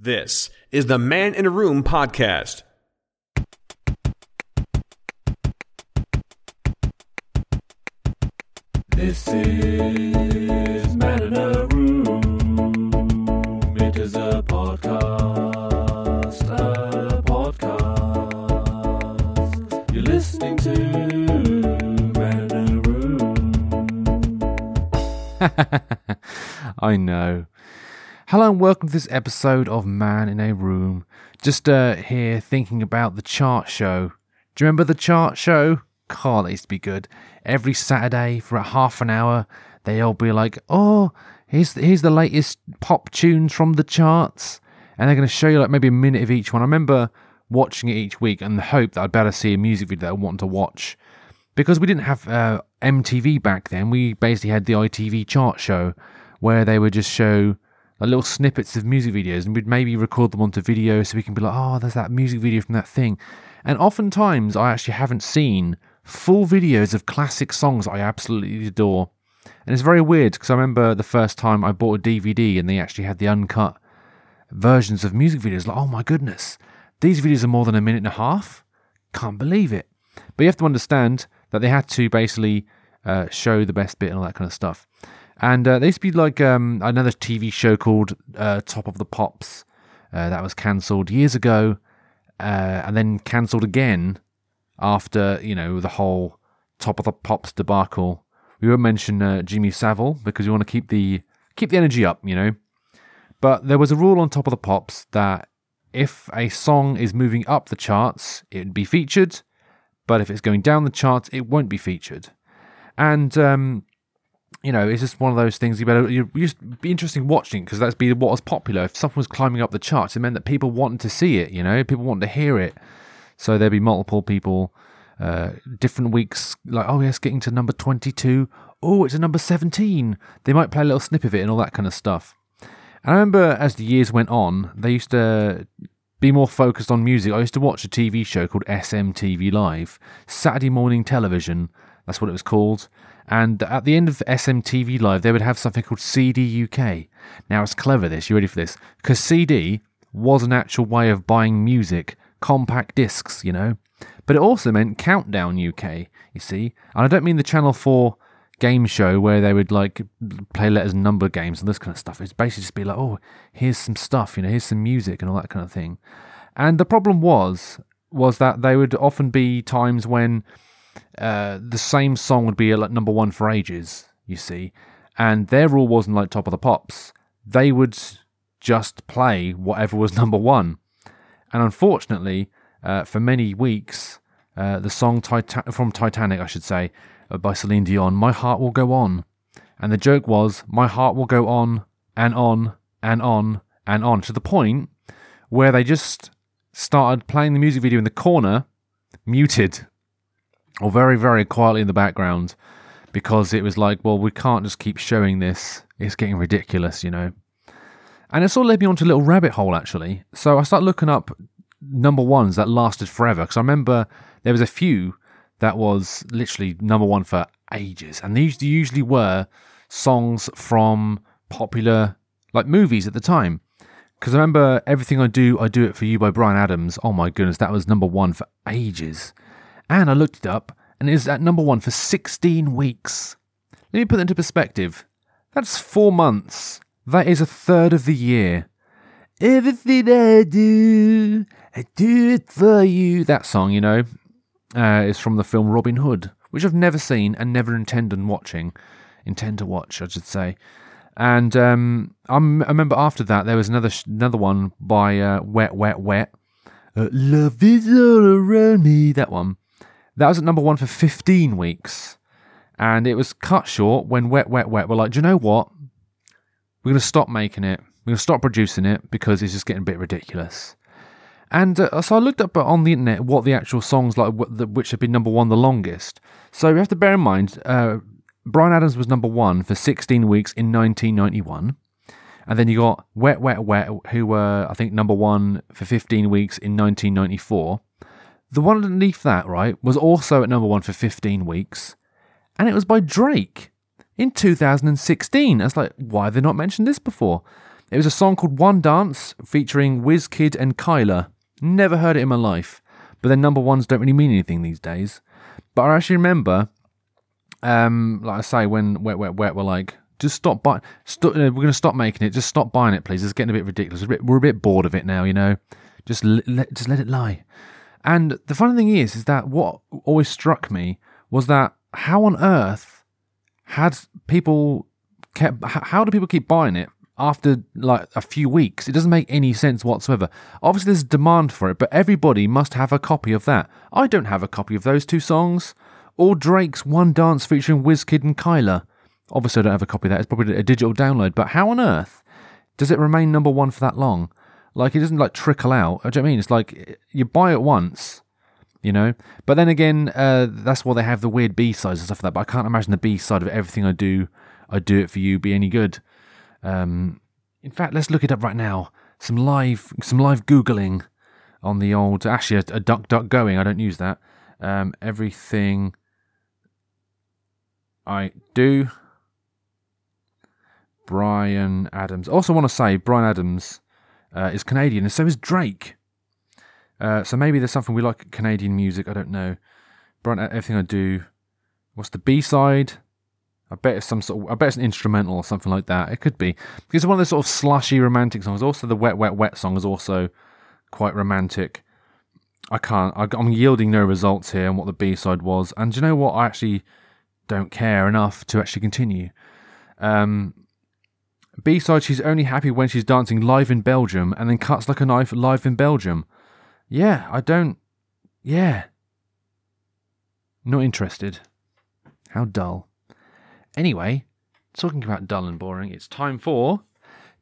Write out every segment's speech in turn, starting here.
This is the Man in a Room podcast. This is Man in a Room. It is a podcast. A podcast. You're listening to Man in a Room. I know. Hello and welcome to this episode of Man in a Room. Just uh, here thinking about the chart show. Do you remember the chart show? God, it used to be good. Every Saturday for a half an hour, they all be like, "Oh, here's here's the latest pop tunes from the charts," and they're going to show you like maybe a minute of each one. I remember watching it each week and the hope that I'd better see a music video that I wanted to watch because we didn't have uh, MTV back then. We basically had the ITV chart show where they would just show like little snippets of music videos and we'd maybe record them onto video so we can be like, oh, there's that music video from that thing. And oftentimes I actually haven't seen full videos of classic songs I absolutely adore. And it's very weird because I remember the first time I bought a DVD and they actually had the uncut versions of music videos. Like, oh my goodness, these videos are more than a minute and a half. Can't believe it. But you have to understand that they had to basically uh, show the best bit and all that kind of stuff. And uh, there used to be like um, another TV show called uh, Top of the Pops uh, that was cancelled years ago, uh, and then cancelled again after you know the whole Top of the Pops debacle. We won't mention uh, Jimmy Savile because we want to keep the keep the energy up, you know. But there was a rule on Top of the Pops that if a song is moving up the charts, it would be featured, but if it's going down the charts, it won't be featured. And um, you know, it's just one of those things. You better you just be interesting watching because that's be what was popular. If something was climbing up the charts, it meant that people wanted to see it. You know, people wanted to hear it. So there'd be multiple people, uh, different weeks. Like, oh yes, getting to number twenty-two. Oh, it's a number seventeen. They might play a little snip of it and all that kind of stuff. And I remember as the years went on, they used to be more focused on music. I used to watch a TV show called SMTV Live, Saturday morning television. That's what it was called. And at the end of SMTV Live, they would have something called CD UK. Now it's clever this, you ready for this? Because CD was an actual way of buying music, compact discs, you know. But it also meant Countdown UK, you see. And I don't mean the Channel 4 game show where they would like play letters and number games and this kind of stuff. It's basically just be like, oh, here's some stuff, you know, here's some music and all that kind of thing. And the problem was, was that they would often be times when uh, the same song would be like number one for ages, you see, and their rule wasn't like Top of the Pops. They would just play whatever was number one, and unfortunately, uh, for many weeks, uh, the song Tita- from Titanic, I should say, uh, by Celine Dion, "My Heart Will Go On," and the joke was, "My heart will go on and on and on and on," to the point where they just started playing the music video in the corner, muted or very, very quietly in the background because it was like, well, we can't just keep showing this. It's getting ridiculous, you know. And it sort of led me onto a little rabbit hole, actually. So I started looking up number ones that lasted forever because I remember there was a few that was literally number one for ages. And these usually were songs from popular, like movies at the time. Because I remember Everything I Do, I Do It For You by Bryan Adams. Oh my goodness, that was number one for ages. And I looked it up, and it is at number one for 16 weeks. Let me put that into perspective. That's four months. That is a third of the year. Everything I do, I do it for you. That song, you know, uh, is from the film Robin Hood, which I've never seen and never intend on watching. Intend to watch, I should say. And um, I remember after that there was another another one by uh, Wet Wet Wet. Uh, Love is all around me. That one. That was at number one for 15 weeks. And it was cut short when Wet, Wet, Wet were like, do you know what? We're going to stop making it. We're going to stop producing it because it's just getting a bit ridiculous. And uh, so I looked up on the internet what the actual songs like which have been number one the longest. So you have to bear in mind, uh, Bryan Adams was number one for 16 weeks in 1991. And then you got Wet, Wet, Wet, who were, I think, number one for 15 weeks in 1994. The one underneath that, right, was also at number one for 15 weeks, and it was by Drake in 2016. I was like, why have they not mentioned this before? It was a song called One Dance featuring Kid and Kyla. Never heard it in my life. But then number ones don't really mean anything these days. But I actually remember, um, like I say, when Wet Wet Wet were like, just stop buying. St- we're going to stop making it. Just stop buying it, please. It's getting a bit ridiculous. We're a bit, bored of it now, you know. Just l- just let it lie. And the funny thing is, is that what always struck me was that how on earth had people kept? How do people keep buying it after like a few weeks? It doesn't make any sense whatsoever. Obviously, there's demand for it, but everybody must have a copy of that. I don't have a copy of those two songs. Or Drake's One Dance featuring Wizkid and Kyla. Obviously, I don't have a copy of that. It's probably a digital download. But how on earth does it remain number one for that long? Like it doesn't like trickle out. Do you know I mean? It's like you buy it once, you know. But then again, uh, that's why they have the weird B sides and stuff like that. But I can't imagine the B side of everything I do, I do it for you, be any good. Um, in fact, let's look it up right now. Some live, some live googling on the old. Actually, a, a duck duck going. I don't use that. Um, everything I do. Bryan Adams. Also want to say Bryan Adams uh, is Canadian, and so is Drake. Uh, so maybe there's something we like Canadian music. I don't know. Bryan, everything I do. What's the B side? I bet it's some sort. Of, I bet it's an instrumental or something like that. It could be because one of those sort of slushy romantic songs. Also, the wet, wet, wet song is also quite romantic. I can't. I, I'm yielding no results here on what the B side was. And you know what? I actually don't care enough to actually continue. Um, B side, she's only happy when she's dancing live in Belgium and then cuts like a knife live in Belgium. Yeah, I don't. Yeah. Not interested. How dull. Anyway, talking about dull and boring, it's time for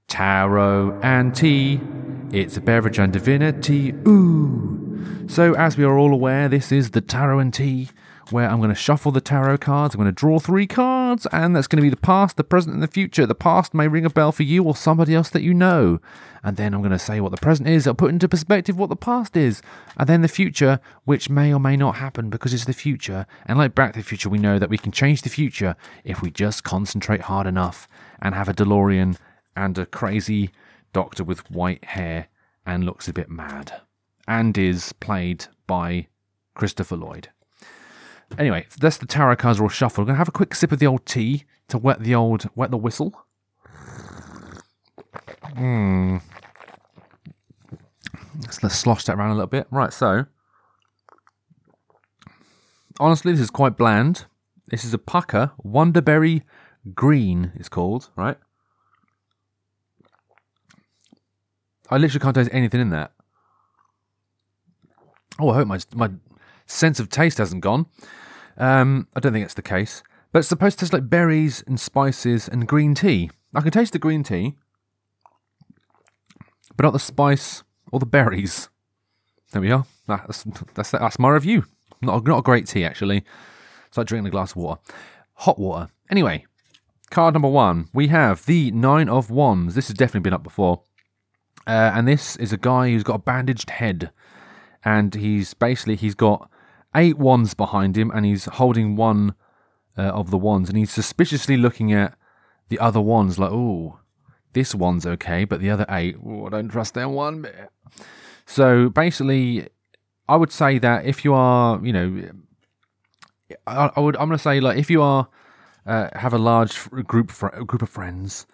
Tarot and Tea. It's a beverage and divinity. Ooh. So, as we are all aware, this is the Tarot and Tea, where I'm going to shuffle the tarot cards. I'm going to draw three cards, and that's going to be the past, the present, and the future. The past may ring a bell for you or somebody else that you know. And then I'm going to say what the present is. I'll put into perspective what the past is. And then the future, which may or may not happen because it's the future. And like Back to the Future, we know that we can change the future if we just concentrate hard enough and have a DeLorean and a crazy doctor with white hair and looks a bit mad. And is played by Christopher Lloyd. Anyway, that's the tarot cards all shuffled. I'm gonna have a quick sip of the old tea to wet the old wet the whistle. Hmm. Let's, let's slosh that around a little bit. Right, so honestly, this is quite bland. This is a Pukka Wonderberry Green. It's called right. I literally can't taste anything in that. Oh, I hope my my sense of taste hasn't gone. Um, I don't think it's the case. But it's supposed to taste like berries and spices and green tea. I can taste the green tea, but not the spice or the berries. There we are. That's that's, that's my review. Not a, not a great tea actually. It's like drinking a glass of water, hot water. Anyway, card number one. We have the nine of wands. This has definitely been up before, uh, and this is a guy who's got a bandaged head, and he's basically he's got eight wands behind him, and he's holding one uh, of the wands, and he's suspiciously looking at the other wands, like, oh, this one's okay, but the other eight, oh, I don't trust them one bit. So basically, I would say that if you are, you know, I, I would, I'm to say like if you are uh, have a large group fr- group of friends,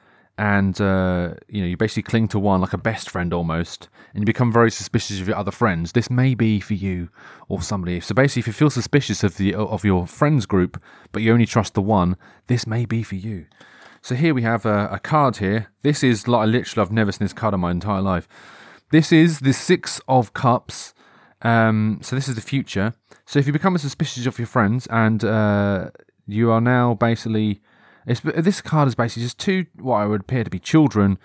and uh, you know you basically cling to one like a best friend almost, and you become very suspicious of your other friends. This may be for you or somebody. So basically, if you feel suspicious of the of your friends group, but you only trust the one, this may be for you. So here we have a, a card here. This is like literally I've never seen this card in my entire life. This is the Six of Cups. Um, so this is the future. So if you become suspicious of your friends and uh, you are now basically, it's, this card is basically just two what I would appear to be children,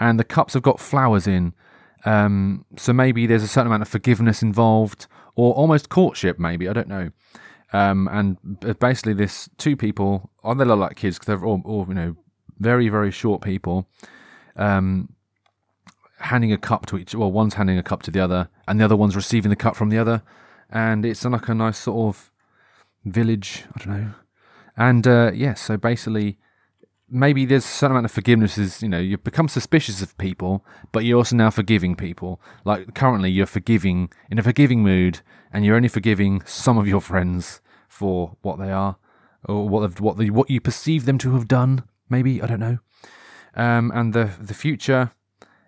and the cups have got flowers in. Um, so maybe there's a certain amount of forgiveness involved, or almost courtship. Maybe I don't know. Um, and basically, this two people, oh, they look like kids because they're all, all, you know, very very short people. Um, handing a cup to each. Well, one's handing a cup to the other, and the other one's receiving the cup from the other, and it's like a nice sort of village. I don't know. And uh, yes, so basically, maybe there's a certain amount of forgiveness is you know you've become suspicious of people but you're also now forgiving people. Like currently you're forgiving in a forgiving mood and you're only forgiving some of your friends for what they are or what what the what you perceive them to have done maybe i don't know. Um, and the the future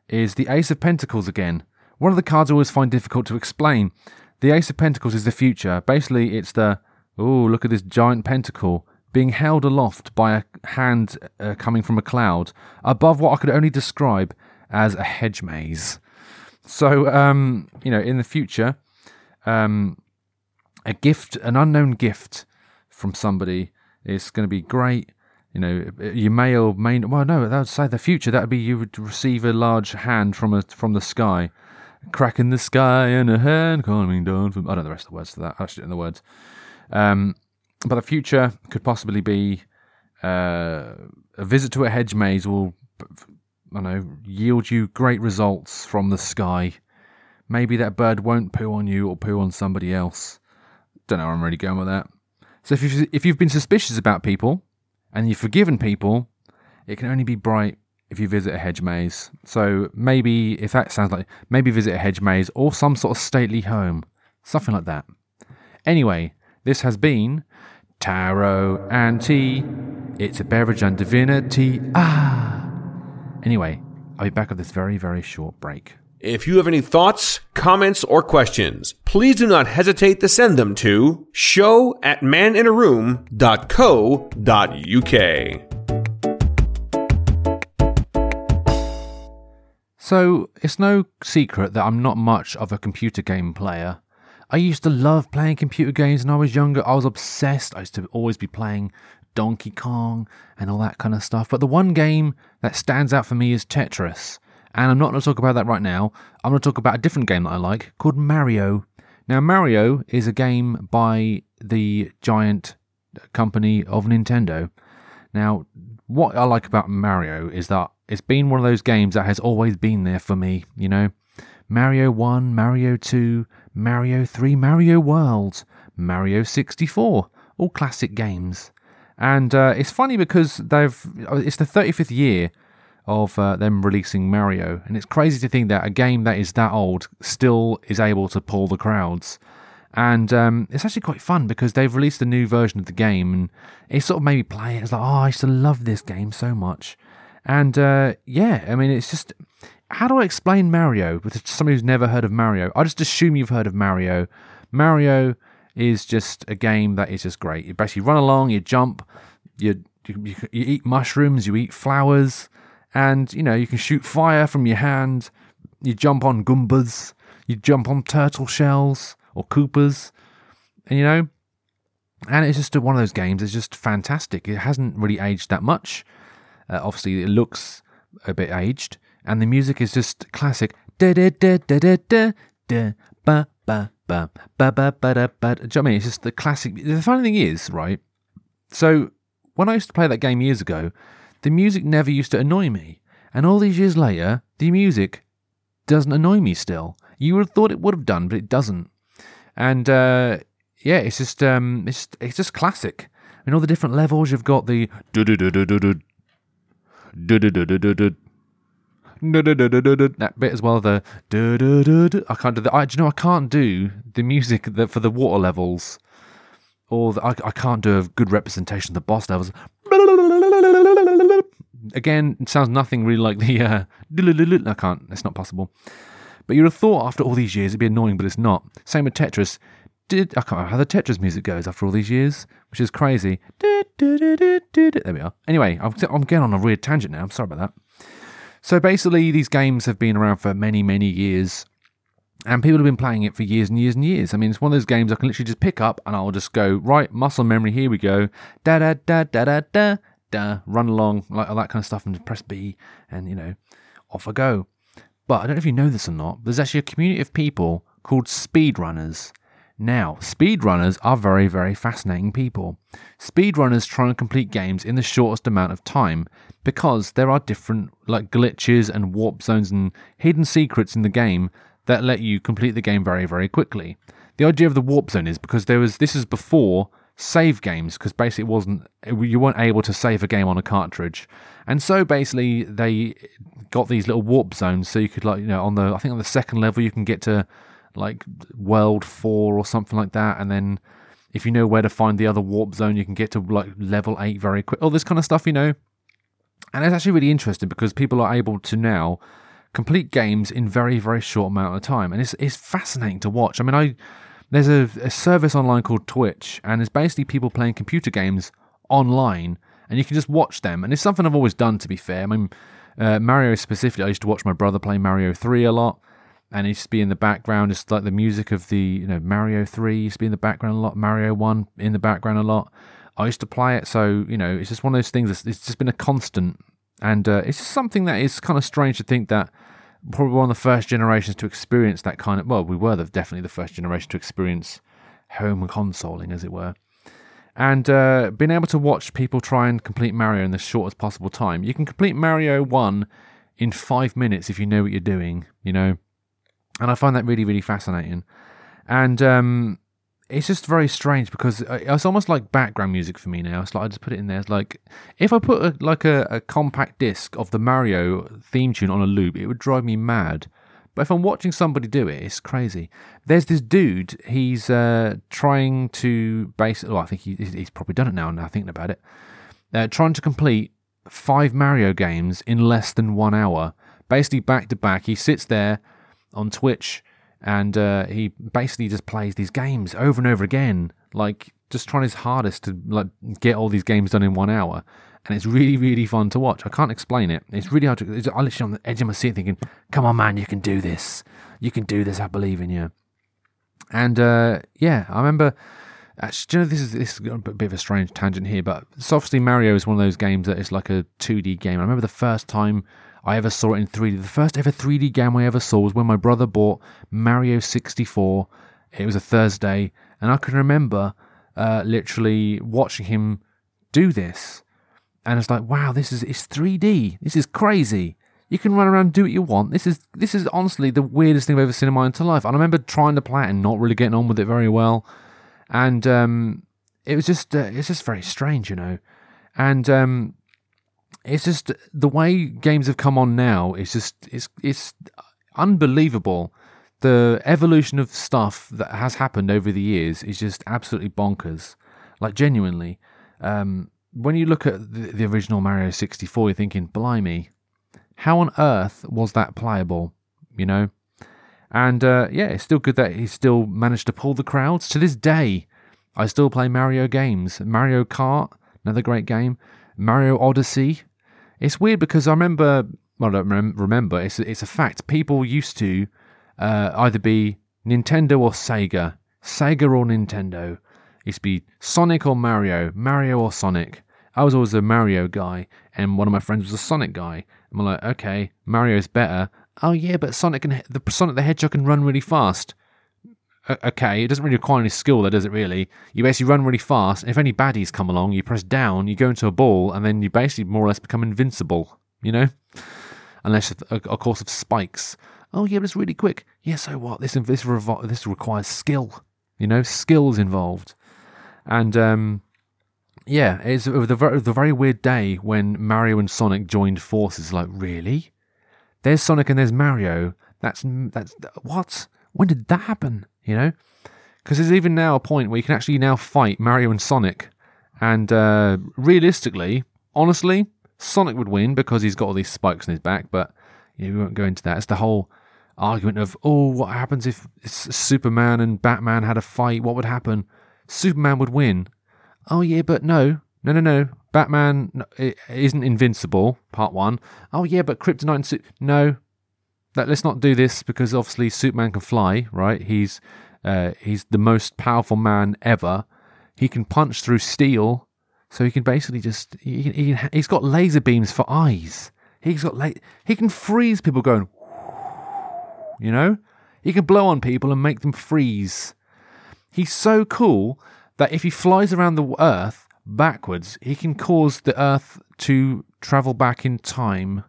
is the ace of pentacles again. One of the cards i always find difficult to explain. The ace of pentacles is the future. Basically it's the oh look at this giant pentacle being held aloft by a hand uh, coming from a cloud above what i could only describe as a hedge maze so um, you know in the future um, a gift, an unknown gift from somebody is going to be great. You know, you may or may not, well no. That would say the future. That would be you would receive a large hand from a from the sky, crack in the sky and a hand coming down from. I don't know the rest of the words to that. I know the words. Um, but the future could possibly be uh, a visit to a hedge maze will, I know, yield you great results from the sky maybe that bird won't poo on you or poo on somebody else. Don't know where I'm really going with that. So if you've, if you've been suspicious about people and you've forgiven people, it can only be bright if you visit a hedge maze. So maybe, if that sounds like, maybe visit a hedge maze or some sort of stately home. Something like that. Anyway, this has been Tarot and Tea. It's a beverage and divinity. Ah! Anyway, I'll be back at this very, very short break. If you have any thoughts, comments, or questions, please do not hesitate to send them to show at maninaroom.co.uk. So, it's no secret that I'm not much of a computer game player. I used to love playing computer games when I was younger. I was obsessed. I used to always be playing Donkey Kong and all that kind of stuff. But the one game that stands out for me is Tetris. And I'm not going to talk about that right now. I'm going to talk about a different game that I like called Mario. Now, Mario is a game by the giant company of Nintendo. Now, what I like about Mario is that it's been one of those games that has always been there for me, you know. Mario 1, Mario 2, Mario 3, Mario World, Mario 64, all classic games. And uh, it's funny because they've it's the 35th year of uh, them releasing Mario, and it's crazy to think that a game that is that old still is able to pull the crowds. And um, it's actually quite fun because they've released a new version of the game, and it sort of made me play it. It's like, oh, I used to love this game so much. And uh, yeah, I mean, it's just how do I explain Mario with somebody who's never heard of Mario? I just assume you've heard of Mario. Mario is just a game that is just great. You basically run along, you jump, you you, you, you eat mushrooms, you eat flowers, and you know you can shoot fire from your hand. You jump on Goombas, you jump on turtle shells or Koopas, and you know, and it's just one of those games. It's just fantastic. It hasn't really aged that much. Uh, obviously, it looks a bit aged, and the music is just classic. Ba ba ba ba ba ba. Do you know what I mean? It's just the classic. The funny thing is, right? So when I used to play that game years ago, the music never used to annoy me, and all these years later, the music doesn't annoy me still. You would have thought it would have done, but it doesn't. And uh, yeah, it's just um, it's it's just classic. I mean, all the different levels. You've got the that bit as well. The I can't do the. I, do you know I can't do the music that for the water levels, or the, I, I can't do a good representation of the boss levels. Again, it sounds nothing really like the. Uh, I can't. It's not possible. But you'd have thought after all these years it'd be annoying, but it's not. Same with Tetris. Did I can't remember how the Tetris music goes after all these years, which is crazy. There we are. Anyway, I'm, I'm getting on a weird tangent now. I'm sorry about that. So basically, these games have been around for many, many years, and people have been playing it for years and years and years. I mean, it's one of those games I can literally just pick up and I'll just go right muscle memory. Here we go. Da da da da da da da. Run along like all that kind of stuff and just press B, and you know, off I go. But I don't know if you know this or not. There's actually a community of people called speedrunners. Now, speedrunners are very, very fascinating people. Speedrunners try and complete games in the shortest amount of time because there are different like glitches and warp zones and hidden secrets in the game that let you complete the game very, very quickly. The idea of the warp zone is because there was this is before save games because basically it wasn't you weren't able to save a game on a cartridge, and so basically they got these little warp zones so you could like you know on the I think on the second level you can get to like world four or something like that, and then if you know where to find the other warp zone, you can get to like level eight very quick. All this kind of stuff, you know. And it's actually really interesting because people are able to now complete games in very very short amount of time, and it's it's fascinating to watch. I mean, I there's a, a service online called Twitch, and it's basically people playing computer games online, and you can just watch them. And it's something I've always done, to be fair. I mean, uh, Mario specifically, I used to watch my brother play Mario 3 a lot, and it used to be in the background, just like the music of the, you know, Mario 3 used to be in the background a lot, Mario 1 in the background a lot. I used to play it, so, you know, it's just one of those things, that's, it's just been a constant. And uh, it's just something that is kind of strange to think that probably one of the first generations to experience that kind of, well, we were the, definitely the first generation to experience home consoling, as it were and uh, being able to watch people try and complete Mario in the shortest possible time. You can complete Mario 1 in five minutes if you know what you're doing, you know. And I find that really, really fascinating. And um, it's just very strange because uh, it's almost like background music for me now. It's like I just put it in there. It's like if I put a, like a, a compact disc of the Mario theme tune on a loop, it would drive me mad. But if I'm watching somebody do it, it's crazy. There's this dude. He's uh, trying to basically. Well, I think he, he's probably done it now. I'm now thinking about it, uh, trying to complete five Mario games in less than one hour, basically back to back. He sits there on Twitch and uh, he basically just plays these games over and over again, like just trying his hardest to like get all these games done in one hour and it's really, really fun to watch. I can't explain it. It's really hard to. It's, I literally on the edge of my seat thinking, "Come on, man, you can do this. You can do this. I believe in you." And uh, yeah, I remember. Actually, you know, this is this is a bit of a strange tangent here, but obviously Mario is one of those games that is like a 2D game. I remember the first time I ever saw it in 3D. The first ever 3D game I ever saw was when my brother bought Mario 64. It was a Thursday, and I can remember uh, literally watching him do this and it's like, wow, this is it's 3D. This is crazy. You can run around and do what you want. This is this is honestly the weirdest thing I've ever seen in my entire life. And I remember trying to play it and not really getting on with it very well, and um, it was just uh, it's just very strange, you know. And um, it's just the way games have come on now. It's just it's it's unbelievable. The evolution of stuff that has happened over the years is just absolutely bonkers. Like genuinely. Um, when you look at the, the original Mario 64, you're thinking, blimey, how on earth was that playable? You know? And uh, yeah, it's still good that he still managed to pull the crowds. To this day, I still play Mario games. Mario Kart, another great game. Mario Odyssey. It's weird because I remember, well, I don't remember, it's, it's a fact. People used to uh, either be Nintendo or Sega. Sega or Nintendo. It used to be Sonic or Mario, Mario or Sonic. I was always a Mario guy, and one of my friends was a Sonic guy. We're like, okay, Mario's better. Oh yeah, but Sonic and the Sonic the Hedgehog can run really fast. okay, it doesn't really require any skill, though, does it? Really, you basically run really fast. And if any baddies come along, you press down, you go into a ball, and then you basically more or less become invincible. You know, unless a, a course of spikes. Oh yeah, but it's really quick. Yeah, so what? This this revo- this requires skill. You know, skills involved, and um, yeah, it's the very, the very weird day when Mario and Sonic joined forces. Like, really? There's Sonic and there's Mario. That's that's what? When did that happen? You know? Because there's even now a point where you can actually now fight Mario and Sonic, and uh, realistically, honestly, Sonic would win because he's got all these spikes in his back. But you know, we won't go into that. It's the whole argument of, oh, what happens if Superman and Batman had a fight? What would happen? Superman would win. Oh yeah, but no, no, no, no. Batman isn't invincible. Part one. Oh yeah, but Kryptonite and Su- no. Let, us not do this because obviously Superman can fly, right? He's uh, he's the most powerful man ever. He can punch through steel, so he can basically just he, he has got laser beams for eyes. He's got la- he can freeze people going. You know, he can blow on people and make them freeze. He's so cool that if he flies around the Earth backwards, he can cause the Earth to travel back in time.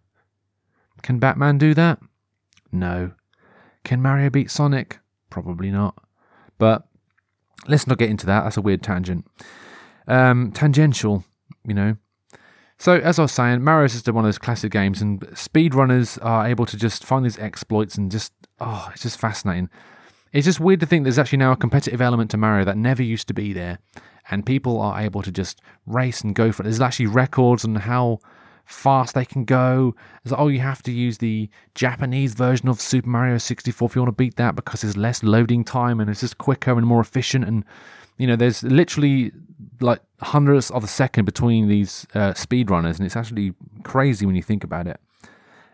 Can Batman do that? No. Can Mario beat Sonic? Probably not. But let's not get into that. That's a weird tangent. um, tangential, you know. So as I was saying, Mario is just one of those classic games, and speedrunners are able to just find these exploits and just oh, it's just fascinating. It's just weird to think there's actually now a competitive element to Mario that never used to be there, and people are able to just race and go for it. There's actually records on how fast they can go. It's like, oh, you have to use the Japanese version of Super Mario 64 if you want to beat that because there's less loading time and it's just quicker and more efficient. And you know, there's literally like hundredths of a second between these uh, speed runners, and it's actually crazy when you think about it.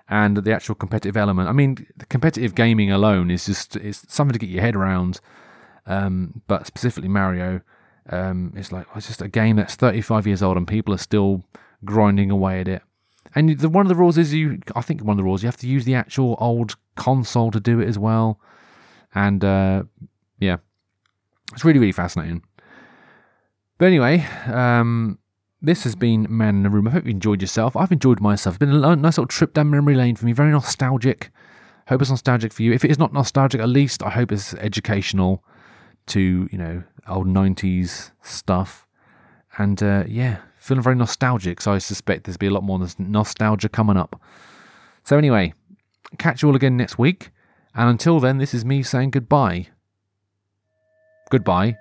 And the actual competitive element. I mean, the competitive gaming alone is just it's something to get your head around. Um, but specifically Mario, um, it's like it's just a game that's 35 years old and people are still grinding away at it. And the, one of the rules is you, I think one of the rules you have to use the actual old console to do it as well. And uh, yeah, it's really really fascinating. But anyway, um, this has been Man in the Room. I hope you enjoyed yourself. I've enjoyed myself. It's been a nice little trip down memory lane for me. Very nostalgic. Hope it's nostalgic for you. If it is not nostalgic, at least I hope it's educational to you know old '90s stuff. And uh, yeah, feeling very nostalgic. So I suspect there's be a lot more nostalgia coming up. So anyway, catch you all again next week. And until then, this is me saying goodbye. Goodbye.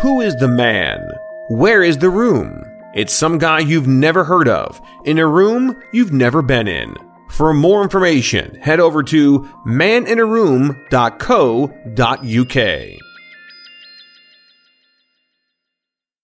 Who is the man? Where is the room? It's some guy you've never heard of, in a room you've never been in. For more information, head over to maninaroom.co.uk.